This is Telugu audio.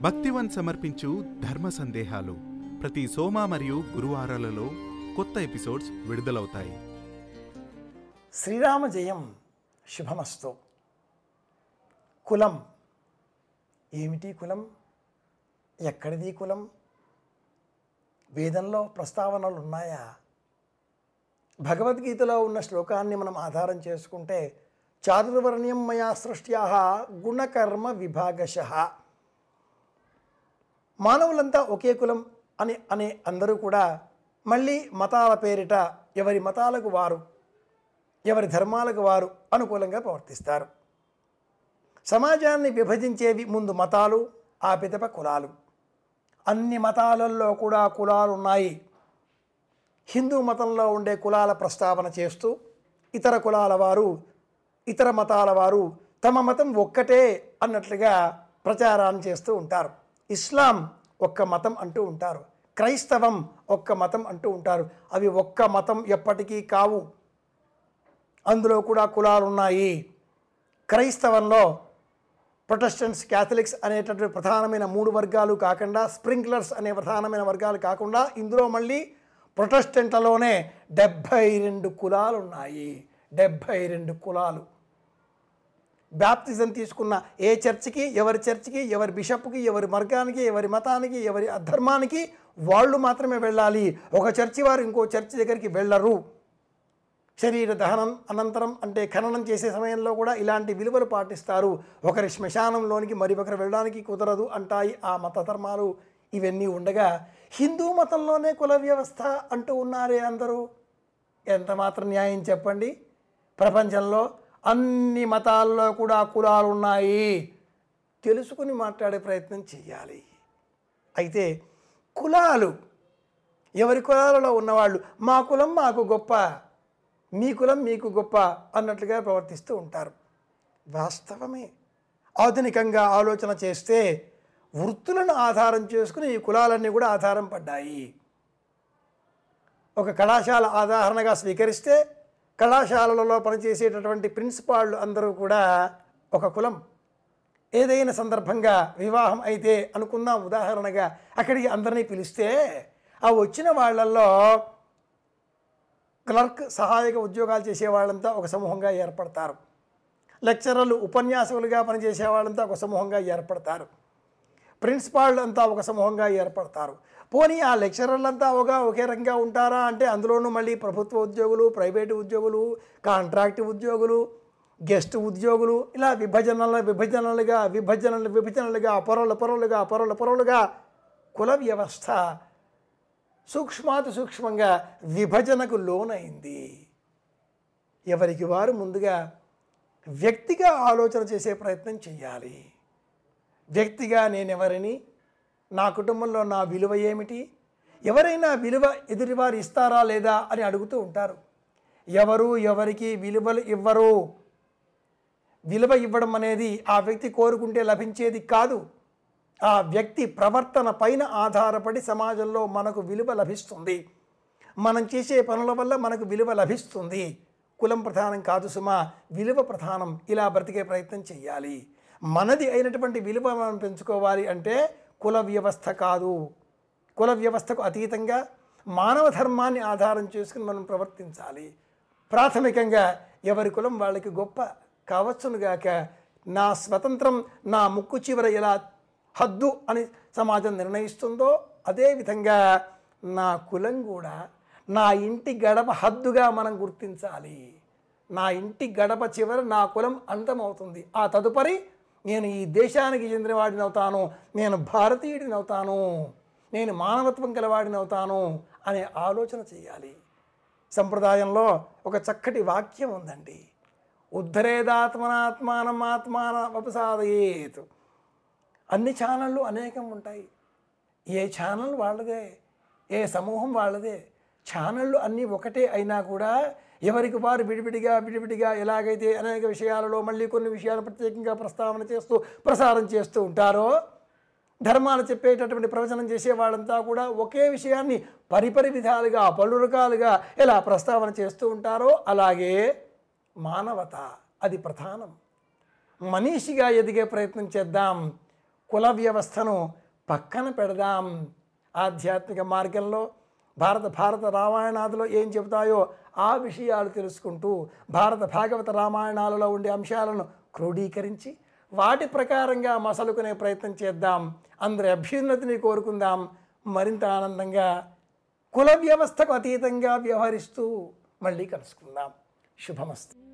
భక్తివన్ సమర్పించు ధర్మ సందేహాలు ప్రతి సోమ మరియు గురువారాలలో కొత్త ఎపిసోడ్స్ విడుదలవుతాయి. శ్రీరామ జయం శుభమస్తు. కులం. ఏమిటి కులం? ఎక్కడిది కులం? వేదంలో ప్రస్తావనలు ఉన్నాయా? భగవద్గీతలో ఉన్న శ్లోకాన్ని మనం ఆధారం చేసుకుంటే చాతుర్వర్ణ్యం మయా సృష్ట్యా గుణకర్మ విభాగశ. మానవులంతా ఒకే కులం అని అనే అందరూ కూడా మళ్ళీ మతాల పేరిట ఎవరి మతాలకు వారు ఎవరి ధర్మాలకు వారు అనుకూలంగా ప్రవర్తిస్తారు. సమాజాన్ని విభజించేవి ముందు మతాలు ఆ పిదప కులాలు. అన్ని మతాలలో కూడా కులాలు ఉన్నాయి హిందూ మతంలో ఉండే కులాల ప్రస్తావన చేస్తూ ఇతర కులాల వారు ఇతర మతాల వారు తమ మతం ఒక్కటే అన్నట్లుగా ప్రచారాన్ని చేస్తూ ఉంటారు. ఇస్లాం ఒక్క మతం అంటూ ఉంటారు. క్రైస్తవం ఒక్క మతం అంటూ ఉంటారు. అవి ఒక్క మతం ఎప్పటికీ కావు. అందులో కూడా కులాలు ఉన్నాయి క్రైస్తవంలో ప్రొటెస్టెంట్స్ క్యాథలిక్స్ అనేటటువంటి ప్రధానమైన మూడు వర్గాలు కాకుండా స్ప్రింక్లర్స్ అనే ప్రధానమైన వర్గాలు కాకుండా ఇందులో మళ్ళీ ప్రొటెస్టెంట్లలోనే డెబ్భై రెండు కులాలు ఉన్నాయి డెబ్భై రెండు కులాలు. బ్యాప్తిజం తీసుకున్న ఏ చర్చికి ఎవరి చర్చికి ఎవరి బిషప్కి ఎవరి మార్గానికి ఎవరి మతానికి ఎవరి ధర్మానికి వాళ్ళు మాత్రమే వెళ్ళాలి. ఒక చర్చి వారు ఇంకో చర్చి దగ్గరికి వెళ్ళరు. శరీర దహనం అనంతరం అంటే ఖననం చేసే సమయంలో కూడా ఇలాంటి విలువలు పాటిస్తారు. ఒకరి శ్మశానంలోనికి మరి ఒకరు వెళ్ళడానికి కుదరదు అంటాయి ఆ మత ధర్మాలు. ఇవన్నీ ఉండగా హిందూ మతంలోనే కుల వ్యవస్థ అంటూ ఉన్నారే అందరూ. ఎంత మాత్రం న్యాయం చెప్పండి? ప్రపంచంలో అన్ని మతాల్లో కూడా కులాలు ఉన్నాయి తెలుసుకుని మాట్లాడే ప్రయత్నం చేయాలి అయితే కులాలు ఎవరి కులాలలో ఉన్నవాళ్ళు మా కులం మాకు గొప్ప మీ కులం మీకు గొప్ప అన్నట్లుగా ప్రవర్తిస్తూ ఉంటారు. వాస్తవమే. ఆధునికంగా ఆలోచన చేస్తే వృత్తులను ఆధారం చేసుకుని ఈ కులాలన్నీ కూడా ఆధారం పడ్డాయి. ఒక కళాశాల ఆధారణగా స్వీకరిస్తే కళాశాలలలో పనిచేసేటటువంటి ప్రిన్సిపాళ్ళు అందరూ కూడా ఒక కులం. ఏదైనా సందర్భంగా వివాహం అయితే అనుకుందాం ఉదాహరణగా అక్కడికి అందరినీ పిలిస్తే ఆ వచ్చిన వాళ్ళల్లో క్లర్క్ సహాయక ఉద్యోగాలు చేసే వాళ్ళంతా ఒక సమూహంగా ఏర్పడతారు. లెక్చరర్లు ఉపన్యాసకులుగా పనిచేసే వాళ్ళంతా ఒక సమూహంగా ఏర్పడతారు. ప్రిన్సిపాళ్ళు అంతా ఒక సమూహంగా ఏర్పడతారు. పోనీ ఆ లెక్చరర్లంతా ఒక ఒకే రకంగా ఉంటారా? అంటే అందులోనూ మళ్ళీ ప్రభుత్వ ఉద్యోగులు ప్రైవేటు ఉద్యోగులు కాంట్రాక్ట్ ఉద్యోగులు గెస్ట్ ఉద్యోగులు ఇలా విభజనల విభజనలుగా విభజనలు విభజనలుగా పొరలు పొరలుగా పొరలు పొరలుగా కుల వ్యవస్థ సూక్ష్మాతి సూక్ష్మంగా విభజనకు లోనైంది. ఎవరికి వారు ముందుగా వ్యక్తిగా ఆలోచన చేసే ప్రయత్నం చేయాలి. వ్యక్తిగా నేనెవరిని? నా కుటుంబంలో నా విలువ ఏమిటి? ఎవరైనా విలువ ఎదుటివారు ఇస్తారా లేదా అని అడుగుతూ ఉంటారు. ఎవరు ఎవరికి విలువలు ఇవ్వరు? విలువ ఇవ్వడం అనేది ఆ వ్యక్తి కోరుకుంటే లభించేది కాదు. ఆ వ్యక్తి ప్రవర్తన పైన ఆధారపడి సమాజంలో మనకు విలువ లభిస్తుంది. మనం చేసే పనుల వల్ల మనకు విలువ లభిస్తుంది. కులం ప్రధానం కాదు సుమా విలువ ప్రధానం. ఇలా బ్రతికే ప్రయత్నం చేయాలి మనది అయినటువంటి విలువ మనం పెంచుకోవాలి అంటే కుల వ్యవస్థ కాదు. కుల వ్యవస్థకు అతీతంగా మానవ ధర్మాన్ని ఆధారం చేసుకుని మనం ప్రవర్తించాలి. ప్రాథమికంగా ఎవరి కులం వాళ్ళకి గొప్ప కావచ్చునుగాక నా స్వతంత్రం నా ముక్కు చివర ఎలా హద్దు అని సమాజం నిర్ణయిస్తుందో అదేవిధంగా నా కులం కూడా నా ఇంటి గడప హద్దుగా మనం గుర్తించాలి. నా ఇంటి గడప చివర నా కులం అంతమవుతుంది. ఆ తదుపరి నేను ఈ దేశానికి చెందినవాడిని అవుతాను నేను భారతీయుడిని అవుతాను నేను మానవత్వం గలవాడిని అవుతాను అనే ఆలోచన చేయాలి. సంప్రదాయంలో ఒక చక్కటి వాక్యం ఉందండి. ఉద్ధరేదాత్మనాత్మానం ఆత్మాన ఉపసాదయేత్ అన్ని ఛానళ్ళు అనేకం ఉంటాయి. ఏ ఛానల్ వాళ్ళదే ఏ సమూహం వాళ్ళదే ఛానళ్ళు అన్నీ ఒకటే అయినా కూడా ఎవరికి వారు విడివిడిగా విడివిడిగా ఎలాగైతే అనేక విషయాలలో మళ్ళీ కొన్ని విషయాలు ప్రత్యేకంగా ప్రస్తావన చేస్తూ ప్రసారం చేస్తూ ఉంటారో ధర్మాలు చెప్పేటటువంటి ప్రవచనం చేసే వాళ్ళంతా కూడా ఒకే విషయాన్ని పరిపరి విధాలుగా పలు రకాలుగా ఎలా ప్రస్తావన చేస్తూ ఉంటారో అలాగే మానవత అది ప్రధానం. మనిషిగా ఎదిగే ప్రయత్నం చేద్దాం కుల వ్యవస్థను పక్కన పెడదాం. ఆధ్యాత్మిక మార్గంలో భారత భారత రామాయణాదిలో ఏం చెబుతాయో ఆ విషయాలు తెలుసుకుంటూ భారత భాగవత రామాయణాలలో ఉండే అంశాలను క్రోడీకరించి వాటి ప్రకారంగా మసలుకునే ప్రయత్నం చేద్దాం. అందరి అభ్యున్నతిని కోరుకుందాం. మరింత ఆనందంగా కుల వ్యవస్థకు అతీతంగా వ్యవహరిస్తూ మళ్ళీ కలుసుకుందాం. శుభమస్తు.